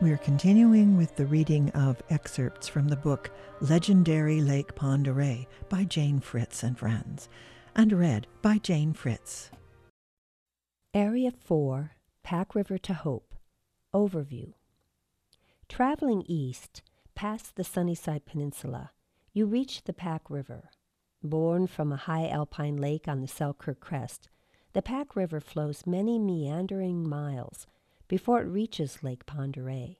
We're continuing with the reading of excerpts from the book Legendary Lake Oreille by Jane Fritz and Friends, and read by Jane Fritz. Area 4, Pack River to Hope. Overview. Traveling east, past the Sunnyside Peninsula, you reach the Pack River. Born from a high alpine lake on the Selkirk Crest, the Pack River flows many meandering miles before it reaches Lake Oreille.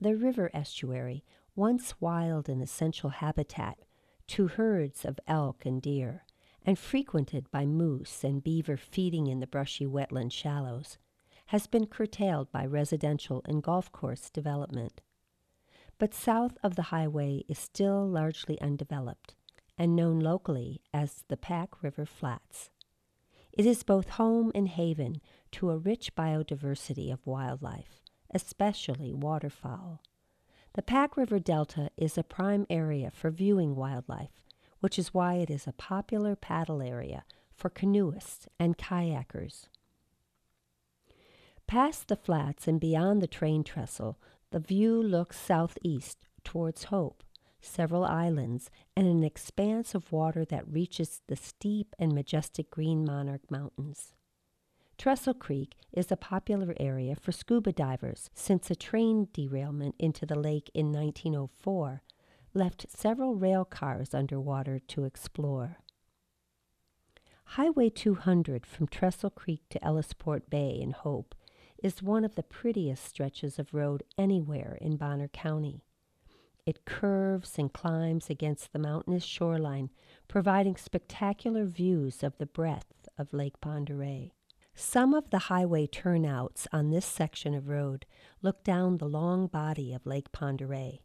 The river estuary, once wild and essential habitat to herds of elk and deer, and frequented by moose and beaver feeding in the brushy wetland shallows, has been curtailed by residential and golf course development. But south of the highway is still largely undeveloped and known locally as the Pack River Flats. It is both home and haven to a rich biodiversity of wildlife, especially waterfowl. The Pack River Delta is a prime area for viewing wildlife, which is why it is a popular paddle area for canoeists and kayakers. Past the flats and beyond the train trestle, the view looks southeast towards Hope, several islands, and an expanse of water that reaches the steep and majestic Green Monarch Mountains. Trestle Creek is a popular area for scuba divers since a train derailment into the lake in 1904 left several rail cars underwater to explore. Highway 200 from Trestle Creek to Ellisport Bay in Hope is one of the prettiest stretches of road anywhere in Bonner County. It curves and climbs against the mountainous shoreline, providing spectacular views of the breadth of Lake Oreille. Some of the highway turnouts on this section of road look down the long body of Lake Oreille.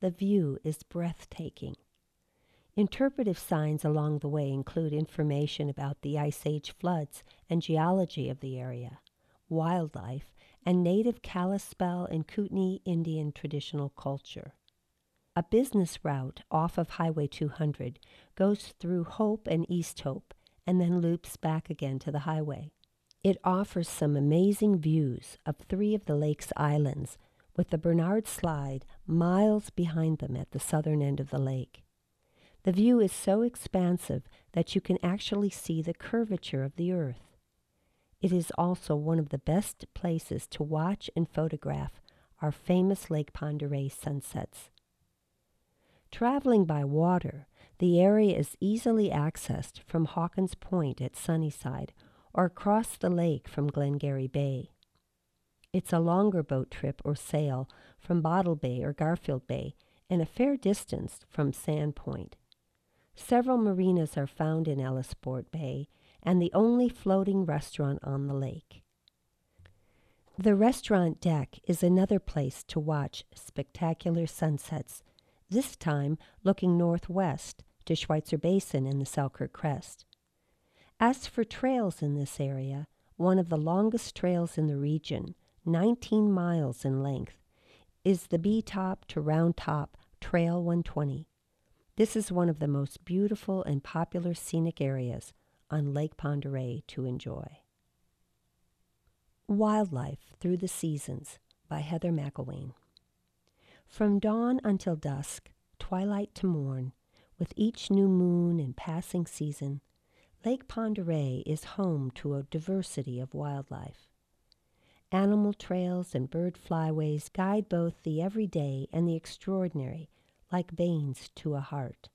The view is breathtaking. Interpretive signs along the way include information about the Ice Age floods and geology of the area, wildlife, and native Kalispel and Kootenai Indian traditional culture. A business route off of Highway 200 goes through Hope and East Hope and then loops back again to the highway. It offers some amazing views of three of the lake's islands, with the Bernard Slide miles behind them at the southern end of the lake. The view is so expansive that you can actually see the curvature of the earth. It is also one of the best places to watch and photograph our famous Lake Oreille sunsets. Traveling by water, the area is easily accessed from Hawkins Point at Sunnyside or across the lake from Glengary Bay. It's a longer boat trip or sail from Bottle Bay or Garfield Bay and a fair distance from Sandpoint. Several marinas are found in Ellisport Bay and the only floating restaurant on the lake. The restaurant deck is another place to watch spectacular sunsets this time looking northwest to Schweitzer Basin and the Selkirk Crest. As for trails in this area, one of the longest trails in the region, 19 miles in length, is the Bee Top to Round Top Trail 120. This is one of the most beautiful and popular scenic areas on Lake Oreille to enjoy. Wildlife Through the Seasons by Heather McElwain. From dawn until dusk, twilight to morn, with each new moon and passing season, Lake Oreille is home to a diversity of wildlife. Animal trails and bird flyways guide both the everyday and the extraordinary, like veins to a heart.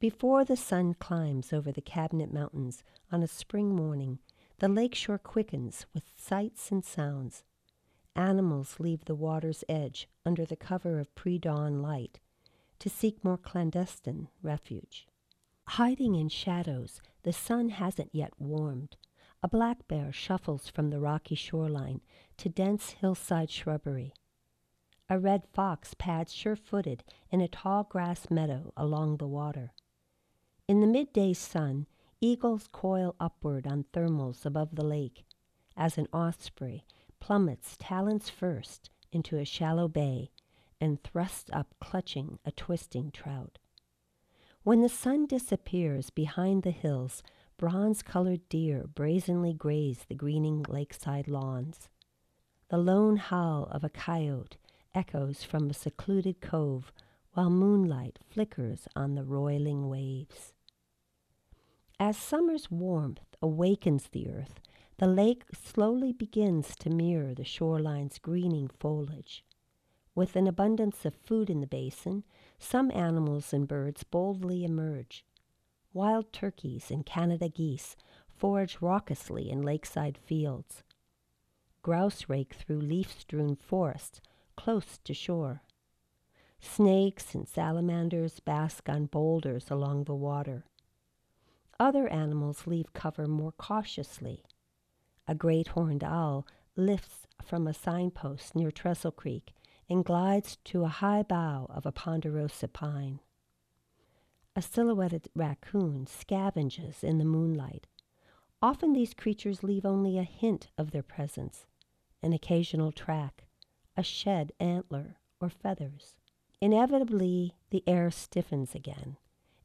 Before the sun climbs over the Cabinet Mountains on a spring morning, the lakeshore quickens with sights and sounds Animals leave the water's edge under the cover of pre dawn light to seek more clandestine refuge. Hiding in shadows, the sun hasn't yet warmed. A black bear shuffles from the rocky shoreline to dense hillside shrubbery. A red fox pads sure footed in a tall grass meadow along the water. In the midday sun, eagles coil upward on thermals above the lake, as an osprey plummets talons first into a shallow bay and thrusts up clutching a twisting trout. When the sun disappears behind the hills, bronze colored deer brazenly graze the greening lakeside lawns. The lone howl of a coyote echoes from a secluded cove while moonlight flickers on the roiling waves. As summer's warmth awakens the earth, the lake slowly begins to mirror the shoreline's greening foliage. With an abundance of food in the basin, some animals and birds boldly emerge. Wild turkeys and Canada geese forage raucously in lakeside fields. Grouse rake through leaf strewn forests close to shore. Snakes and salamanders bask on boulders along the water. Other animals leave cover more cautiously. A great horned owl lifts from a signpost near Trestle Creek and glides to a high bough of a ponderosa pine. A silhouetted raccoon scavenges in the moonlight. Often these creatures leave only a hint of their presence, an occasional track, a shed antler, or feathers. Inevitably, the air stiffens again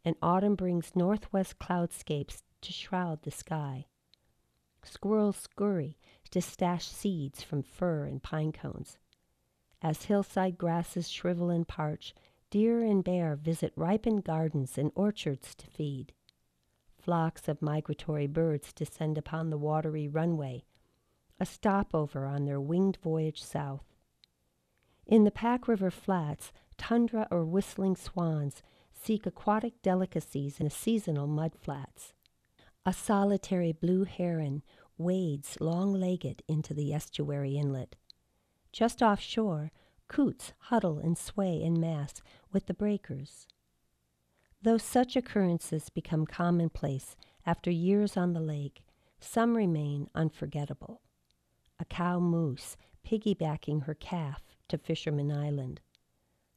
and autumn brings northwest cloudscapes to shroud the sky. Squirrels scurry to stash seeds from fir and pine cones. As hillside grasses shrivel and parch, deer and bear visit ripened gardens and orchards to feed. Flocks of migratory birds descend upon the watery runway, a stopover on their winged voyage south. In the Pack River flats, tundra or whistling swans seek aquatic delicacies in seasonal mudflats. A solitary blue heron wades long legged into the estuary inlet. Just offshore, coots huddle and sway in mass with the breakers. Though such occurrences become commonplace after years on the lake, some remain unforgettable. A cow moose piggybacking her calf to Fisherman Island.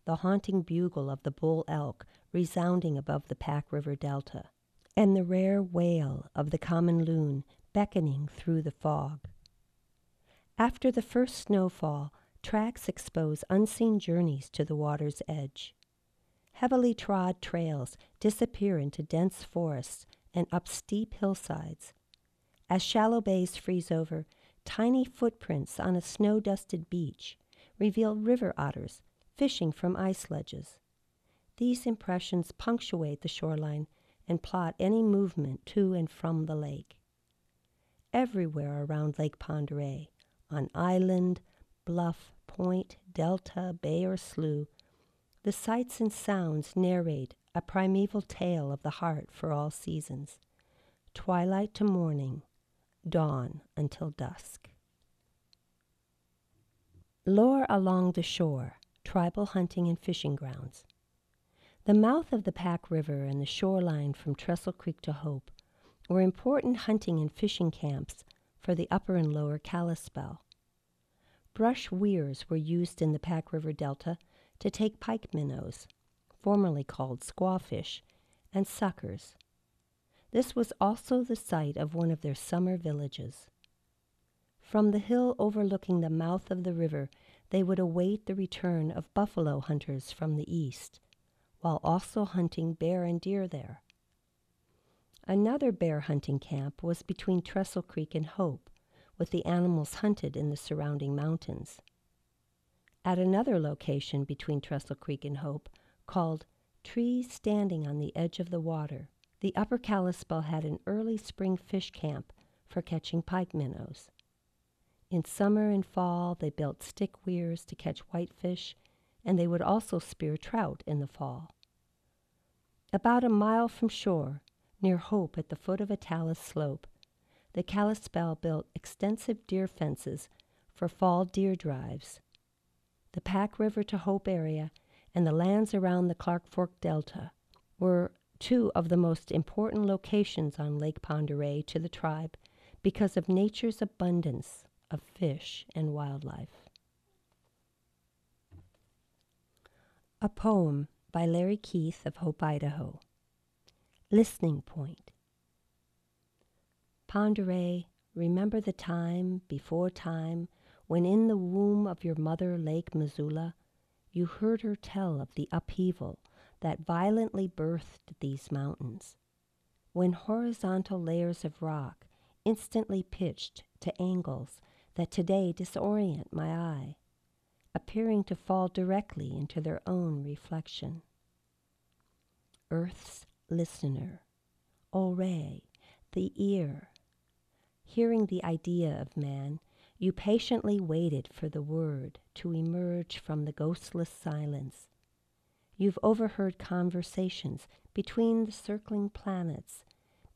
The haunting bugle of the bull elk resounding above the Pack River Delta, and the rare wail of the common loon beckoning through the fog. After the first snowfall, tracks expose unseen journeys to the water's edge. Heavily trod trails disappear into dense forests and up steep hillsides. As shallow bays freeze over, tiny footprints on a snow dusted beach reveal river otters fishing from ice ledges. These impressions punctuate the shoreline and plot any movement to and from the lake. Everywhere around Lake Pend on island, bluff, point, delta, bay, or slough, the sights and sounds narrate a primeval tale of the heart for all seasons twilight to morning, dawn until dusk. Lore along the shore, tribal hunting and fishing grounds. The mouth of the Pack River and the shoreline from Trestle Creek to Hope were important hunting and fishing camps for the upper and lower Kalispel. Brush weirs were used in the Pack River Delta to take pike minnows, formerly called squawfish, and suckers. This was also the site of one of their summer villages. From the hill overlooking the mouth of the river, they would await the return of buffalo hunters from the east while also hunting bear and deer there. Another bear hunting camp was between Trestle Creek and Hope, with the animals hunted in the surrounding mountains. At another location between Trestle Creek and Hope, called Trees Standing on the Edge of the Water, the Upper Kalispel had an early spring fish camp for catching pike minnows. In summer and fall, they built stick weirs to catch whitefish and they would also spear trout in the fall. About a mile from shore, near Hope at the foot of a talus slope, the Kalispel built extensive deer fences for fall deer drives. The Pack River to Hope area and the lands around the Clark Fork Delta were two of the most important locations on Lake Oreille to the tribe because of nature's abundance of fish and wildlife. A poem by Larry Keith of Hope, Idaho. Listening Point. Oreille, remember the time before time when in the womb of your mother, Lake Missoula, you heard her tell of the upheaval that violently birthed these mountains, when horizontal layers of rock instantly pitched to angles that today disorient my eye, appearing to fall directly into their own reflection. Earth's listener, Ore, the ear. Hearing the idea of man, you patiently waited for the word to emerge from the ghostless silence. You've overheard conversations between the circling planets,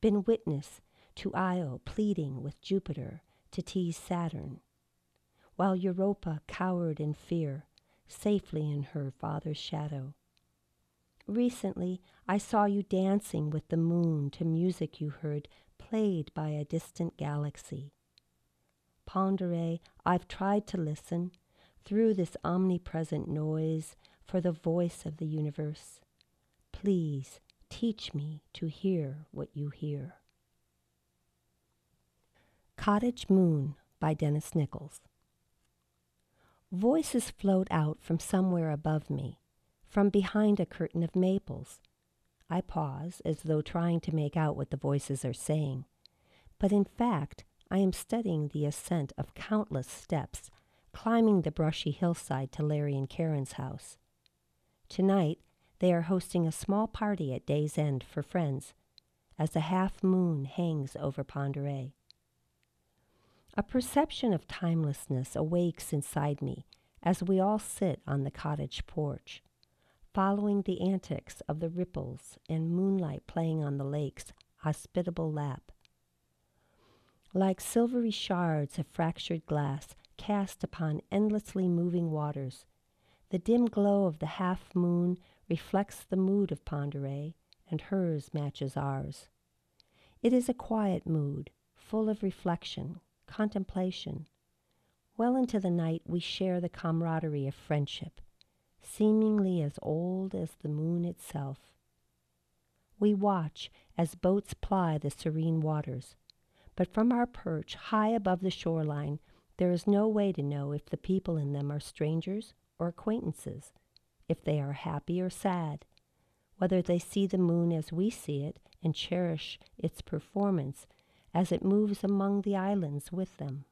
been witness to Io pleading with Jupiter to tease Saturn, while Europa cowered in fear, safely in her father's shadow. Recently, I saw you dancing with the moon to music you heard played by a distant galaxy. Pend Oreille, I've tried to listen through this omnipresent noise for the voice of the universe. Please teach me to hear what you hear. Cottage Moon by Dennis Nichols. Voices float out from somewhere above me, from behind a curtain of maples. I pause as though trying to make out what the voices are saying, but in fact, I am studying the ascent of countless steps, climbing the brushy hillside to Larry and Karen's house. Tonight, they are hosting a small party at day's end for friends, as the half moon hangs over Oreille. A perception of timelessness awakes inside me as we all sit on the cottage porch, following the antics of the ripples and moonlight playing on the lake's hospitable lap. Like silvery shards of fractured glass cast upon endlessly moving waters, the dim glow of the half moon reflects the mood of Oreille, and hers matches ours. It is a quiet mood, full of reflection, contemplation. Well into the night, we share the camaraderie of friendship, seemingly as old as the moon itself. We watch as boats ply the serene waters, but from our perch high above the shoreline, there is no way to know if the people in them are strangers or acquaintances, if they are happy or sad, whether they see the moon as we see it and cherish its performance as it moves among the islands with them.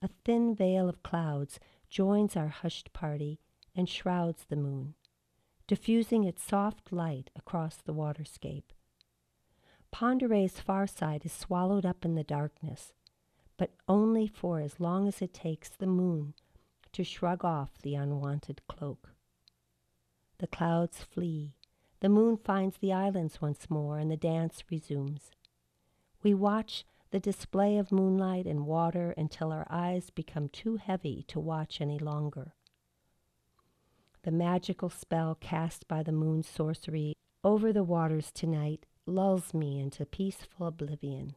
A thin veil of clouds joins our hushed party and shrouds the moon, diffusing its soft light across the waterscape. Oreille's far side is swallowed up in the darkness, but only for as long as it takes the moon to shrug off the unwanted cloak. The clouds flee, the moon finds the islands once more, and the dance resumes. We watch the display of moonlight and water until our eyes become too heavy to watch any longer. The magical spell cast by the moon's sorcery over the waters tonight lulls me into peaceful oblivion.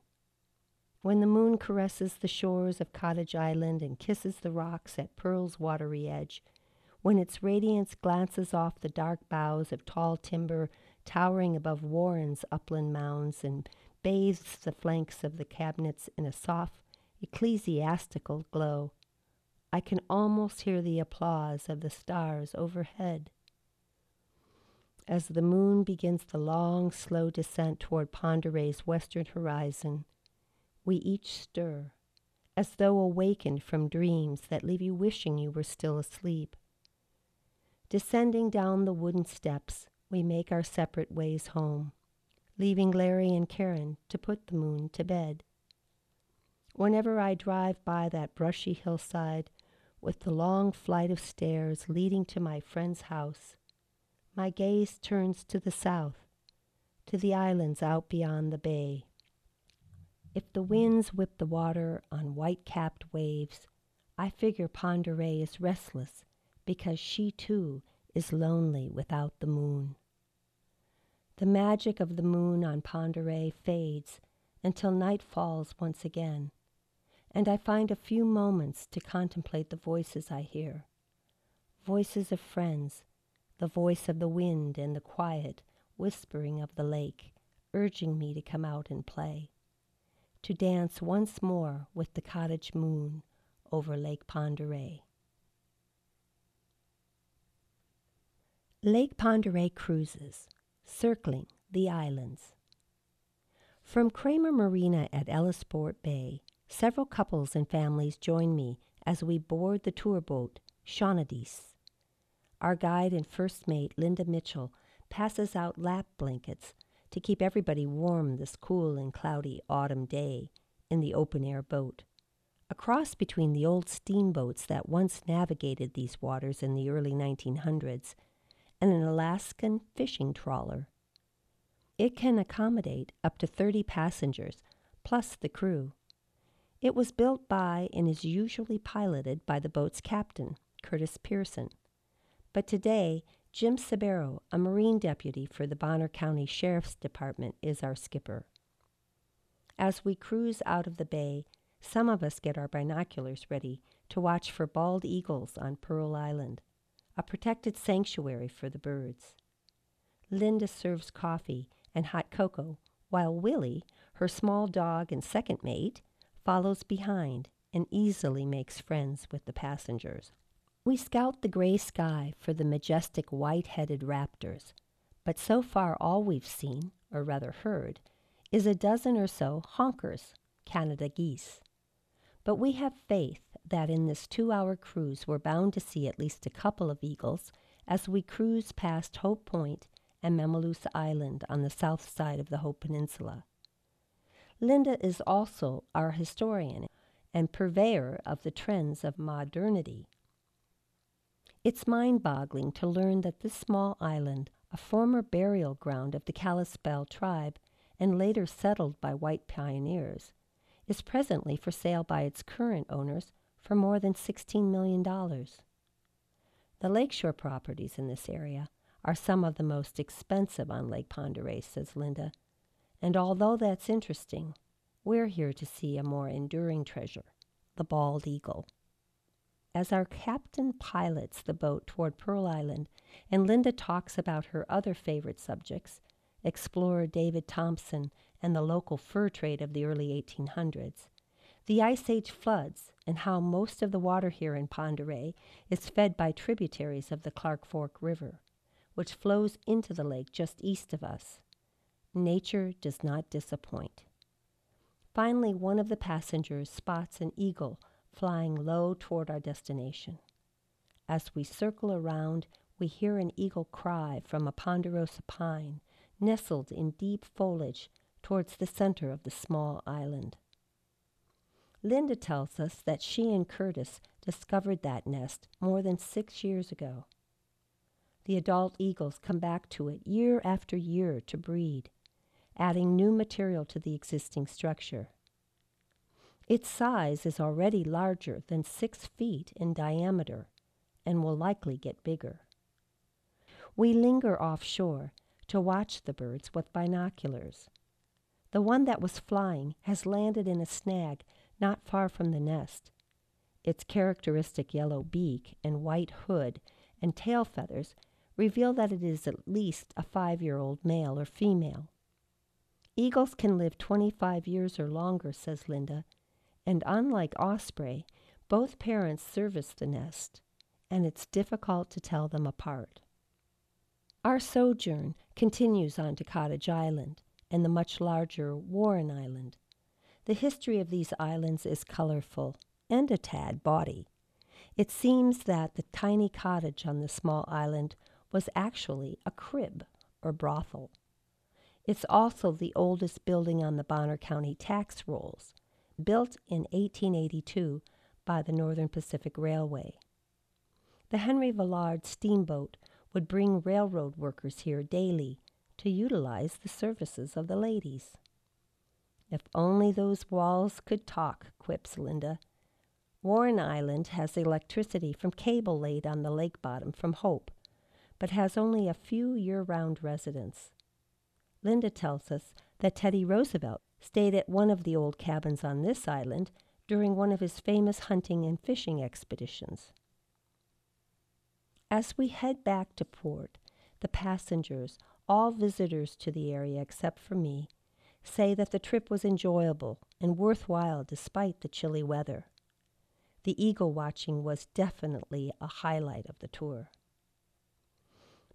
When the moon caresses the shores of Cottage Island and kisses the rocks at Pearl's watery edge, when its radiance glances off the dark boughs of tall timber towering above Warren's upland mounds and bathes the flanks of the cabinets in a soft ecclesiastical glow. I can almost hear the applause of the stars overhead. As the moon begins the long, slow descent toward Oreille's western horizon, we each stir, as though awakened from dreams that leave you wishing you were still asleep. Descending down the wooden steps, we make our separate ways home, leaving Larry and Karen to put the moon to bed. Whenever I drive by that brushy hillside with the long flight of stairs leading to my friend's house, my gaze turns to the south, to the islands out beyond the bay. If the winds whip the water on white capped waves, I figure Oreille is restless because she too is lonely without the moon. The magic of the moon on Oreille fades until night falls once again, and I find a few moments to contemplate the voices I hear. Voices of friends, the voice of the wind and the quiet whispering of the lake, urging me to come out and play, to dance once more with the cottage moon over Lake Pend Lake Oreille cruises, circling the islands. From Kramer Marina at Ellisport Bay, Several couples and families join me as we board the tour boat Shawnodese. Our guide and first mate, Linda Mitchell, passes out lap blankets to keep everybody warm this cool and cloudy autumn day in the open air boat. A cross between the old steamboats that once navigated these waters in the early 1900s and an Alaskan fishing trawler. It can accommodate up to 30 passengers, plus the crew. It was built by and is usually piloted by the boat's captain, Curtis Pearson. But today, Jim Sabero, a Marine deputy for the Bonner County Sheriff's Department, is our skipper. As we cruise out of the bay, some of us get our binoculars ready to watch for bald eagles on Pearl Island, a protected sanctuary for the birds. Linda serves coffee and hot cocoa, while Willie, her small dog and second mate, follows behind and easily makes friends with the passengers. We scout the gray sky for the majestic white headed raptors, but so far all we've seen, or rather heard, is a dozen or so honkers, Canada geese. But we have faith that in this two hour cruise we're bound to see at least a couple of eagles as we cruise past Hope Point and Memaloose Island on the south side of the Hope Peninsula. Linda is also our historian and purveyor of the trends of modernity. It's mind boggling to learn that this small island, a former burial ground of the Kalispel tribe and later settled by white pioneers, is presently for sale by its current owners for more than $16 million. The lakeshore properties in this area are some of the most expensive on Lake Oreille, says Linda. And although that's interesting, we're here to see a more enduring treasure, the bald eagle. As our captain pilots the boat toward Pearl Island and Linda talks about her other favorite subjects, explorer David Thompson and the local fur trade of the early 1800s, the Ice Age floods, and how most of the water here in Oreille is fed by tributaries of the Clark Fork River which flows into the lake just east of us. Nature does not disappoint. Finally, one of the passengers spots an eagle flying low toward our destination. As we circle around, we hear an eagle cry from a ponderosa pine nestled in deep foliage towards the center of the small island. Linda tells us that she and Curtis discovered that nest more than six years ago the adult eagles come back to it year after year to breed, adding new material to the existing structure. Its size is already larger than six feet in diameter and will likely get bigger. We linger offshore to watch the birds with binoculars. The one that was flying has landed in a snag not far from the nest. Its characteristic yellow beak and white hood and tail feathers reveal that it is at least a five year old male or female. Eagles can live 25 years or longer, says Linda, and unlike osprey, both parents service the nest, and it's difficult to tell them apart. Our sojourn continues on to Cottage Island and the much larger Warren Island. The history of these islands is colorful and a tad bawdy. It seems that the tiny cottage on the small island was actually a crib or brothel. It's also the oldest building on the Bonner County tax rolls, built in 1882 by the Northern Pacific Railway. The Henry Villard steamboat would bring railroad workers here daily to utilize the services of the ladies. If only those walls could talk, quips Linda. Warren Island has electricity from cable laid on the lake bottom from Hope but has only a few year round residents. Linda tells us that Teddy Roosevelt stayed at one of the old cabins on this island during one of his famous hunting and fishing expeditions. As we head back to port, the passengers, all visitors to the area except for me, say that the trip was enjoyable and worthwhile despite the chilly weather. The eagle watching was definitely a highlight of the tour.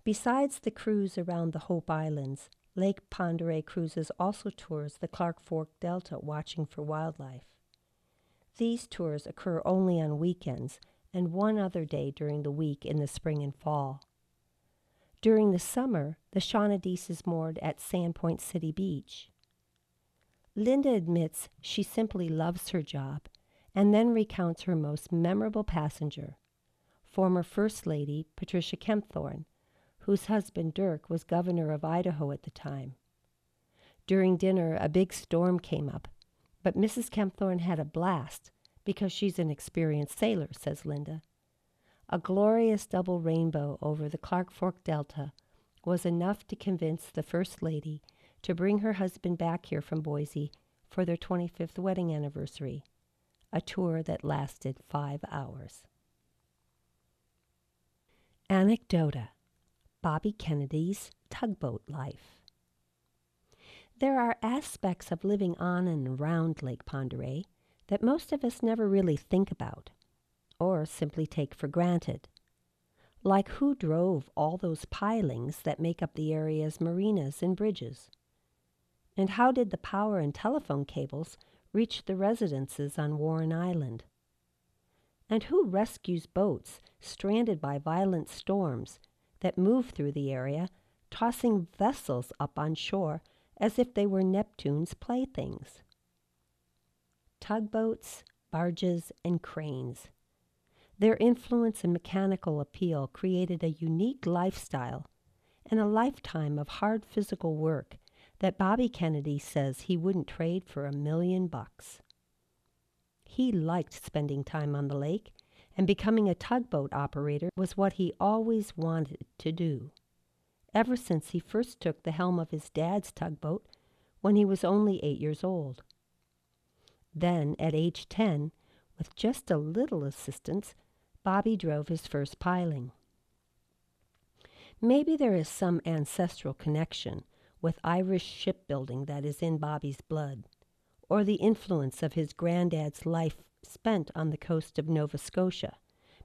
Besides the cruise around the Hope Islands, Lake Oreille Cruises also tours the Clark Fork Delta watching for wildlife. These tours occur only on weekends and one other day during the week in the spring and fall. During the summer, the Shawnee is moored at Sandpoint City Beach. Linda admits she simply loves her job and then recounts her most memorable passenger, former First Lady Patricia Kempthorne, whose husband Dirk was governor of Idaho at the time. During dinner, a big storm came up, but Mrs. Kempthorne had a blast because she's an experienced sailor, says Linda. A glorious double rainbow over the Clark Fork Delta was enough to convince the First Lady to bring her husband back here from Boise for their 25th wedding anniversary, a tour that lasted five hours. Anecdota Bobby Kennedy's Tugboat Life. There are aspects of living on and around Lake Oreille that most of us never really think about or simply take for granted. Like who drove all those pilings that make up the area's marinas and bridges? And how did the power and telephone cables reach the residences on Warren Island? And who rescues boats stranded by violent storms that move through the area, tossing vessels up on shore as if they were Neptune's playthings? Tugboats, barges, and cranes. Their influence and mechanical appeal created a unique lifestyle and a lifetime of hard physical work that Bobby Kennedy says he wouldn't trade for a million bucks. He liked spending time on the lake, and becoming a tugboat operator was what he always wanted to do. Ever since he first took the helm of his dad's tugboat when he was only eight years old. Then, at age 10, with just a little assistance, Bobby drove his first piling. Maybe there is some ancestral connection with Irish shipbuilding that is in Bobby's blood, or the influence of his granddad's life spent on the coast of Nova Scotia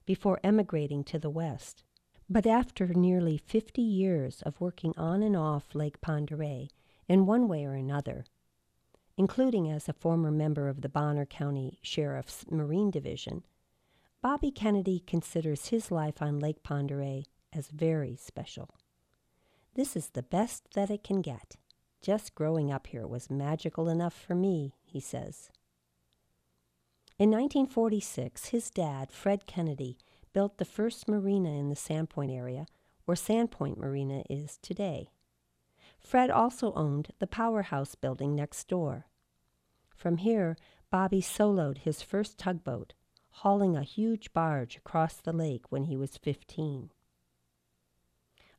before emigrating to the West. But after nearly 50 years of working on and off Lake Oreille in one way or another, including as a former member of the Bonner County Sheriff's Marine Division, Bobby Kennedy considers his life on Lake Oreille as very special. This is the best that it can get. Just growing up here was magical enough for me, he says. In 1946, his dad, Fred Kennedy, built the first marina in the Sandpoint area, where Sandpoint Marina is today. Fred also owned the powerhouse building next door. From here, Bobby soloed his first tugboat, hauling a huge barge across the lake when he was 15.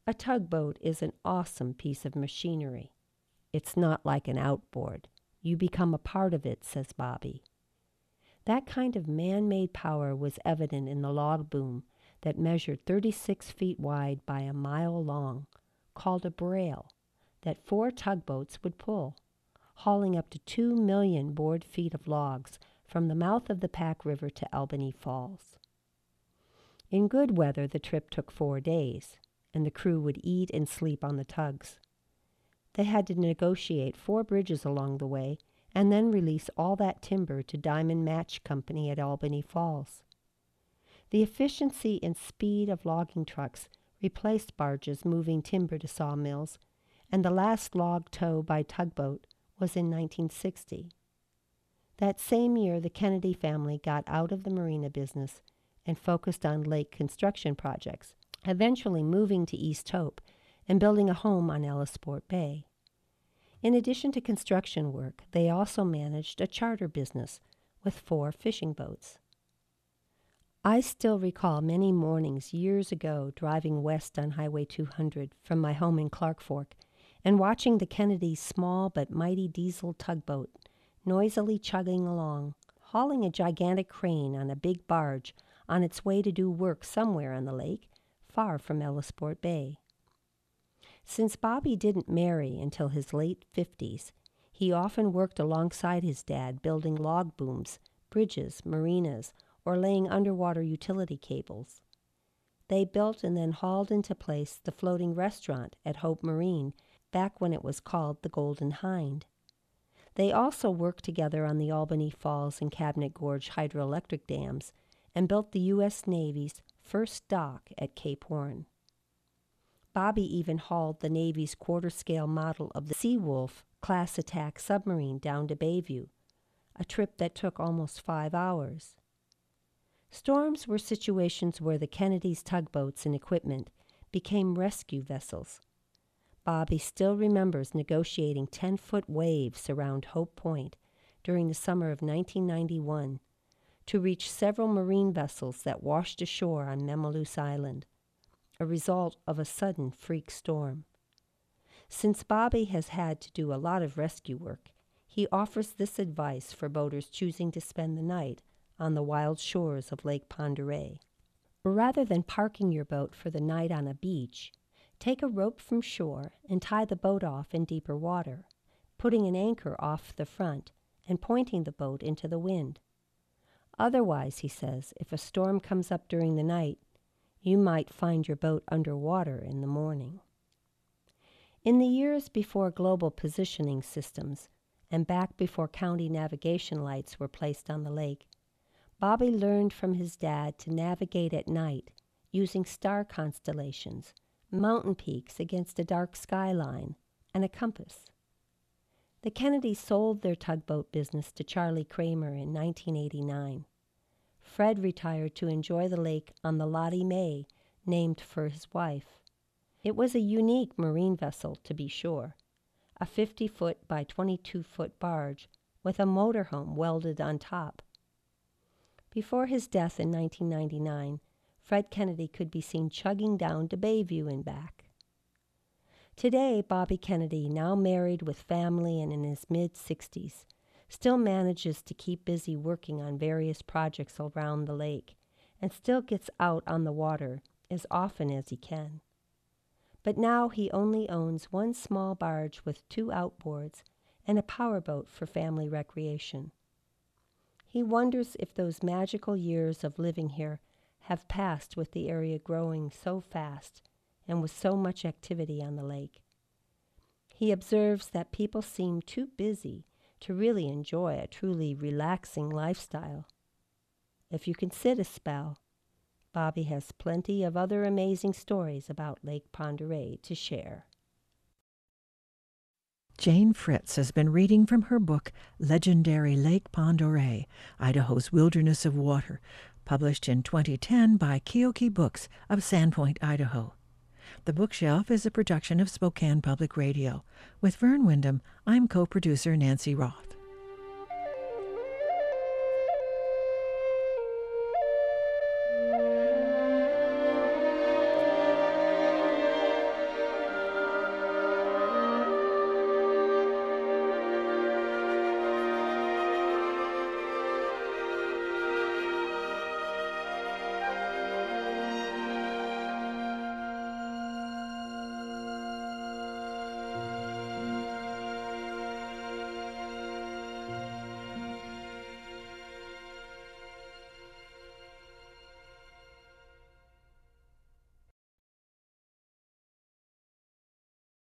A tugboat is an awesome piece of machinery. It's not like an outboard. You become a part of it, says Bobby. That kind of man made power was evident in the log boom that measured 36 feet wide by a mile long, called a brail, that four tugboats would pull, hauling up to 2 million board feet of logs from the mouth of the Pack River to Albeni Falls. In good weather, the trip took four days, and the crew would eat and sleep on the tugs. They had to negotiate four bridges along the way and then release all that timber to Diamond Match Company at Albeni Falls. The efficiency and speed of logging trucks replaced barges moving timber to sawmills and the last log tow by tugboat was in 1960. That same year, the Kennedy family got out of the marina business and focused on lake construction projects, eventually moving to East Hope and building a home on Ellisport Bay. In addition to construction work, they also managed a charter business with four fishing boats. I still recall many mornings years ago driving west on Highway 200 from my home in Clark Fork and watching the Kennedy's small but mighty diesel tugboat noisily chugging along, hauling a gigantic crane on a big barge on its way to do work somewhere on the lake, far from Ellisport Bay. Since Bobby didn't marry until his late fifties, he often worked alongside his dad building log booms, bridges, marinas, or laying underwater utility cables. They built and then hauled into place the floating restaurant at Hope Marine back when it was called the Golden Hind. They also worked together on the Albeni Falls and Cabinet Gorge hydroelectric dams and built the U.S. Navy's first dock at Cape Horn. Bobby even hauled the Navy's quarter scale model of the Seawolf class attack submarine down to Bayview, a trip that took almost five hours. Storms were situations where the Kennedys' tugboats and equipment became rescue vessels. Bobby still remembers negotiating 10 foot waves around Hope Point during the summer of 1991 to reach several marine vessels that washed ashore on Memaloose Island, a result of a sudden freak storm. Since Bobby has had to do a lot of rescue work, he offers this advice for boaters choosing to spend the night on the wild shores of Lake Oreille. Rather than parking your boat for the night on a beach, take a rope from shore and tie the boat off in deeper water, putting an anchor off the front and pointing the boat into the wind. Otherwise, he says, if a storm comes up during the night, you might find your boat under water in the morning. In the years before global positioning systems and back before county navigation lights were placed on the lake, Bobby learned from his dad to navigate at night using star constellations, mountain peaks against a dark skyline, and a compass. The Kennedys sold their tugboat business to Charlie Kramer in 1989. Fred retired to enjoy the lake on the Lottie May, named for his wife. It was a unique marine vessel, to be sure, a 50 foot by 22 foot barge with a motorhome welded on top. Before his death in 1999, Fred Kennedy could be seen chugging down to Bayview and back. Today, Bobby Kennedy, now married with family and in his mid 60s, still manages to keep busy working on various projects around the lake and still gets out on the water as often as he can. But now he only owns one small barge with two outboards and a powerboat for family recreation. He wonders if those magical years of living here have passed with the area growing so fast and with so much activity on the lake. He observes that people seem too busy to really enjoy a truly relaxing lifestyle. If you can sit a spell, Bobby has plenty of other amazing stories about Lake Oreille to share. Jane Fritz has been reading from her book Legendary Lake Oreille, Idaho's Wilderness of Water, published in 2010 by Keokee Books of Sandpoint, Idaho. The Bookshelf is a production of Spokane Public Radio. With Vern Windham, I'm co producer Nancy Roth.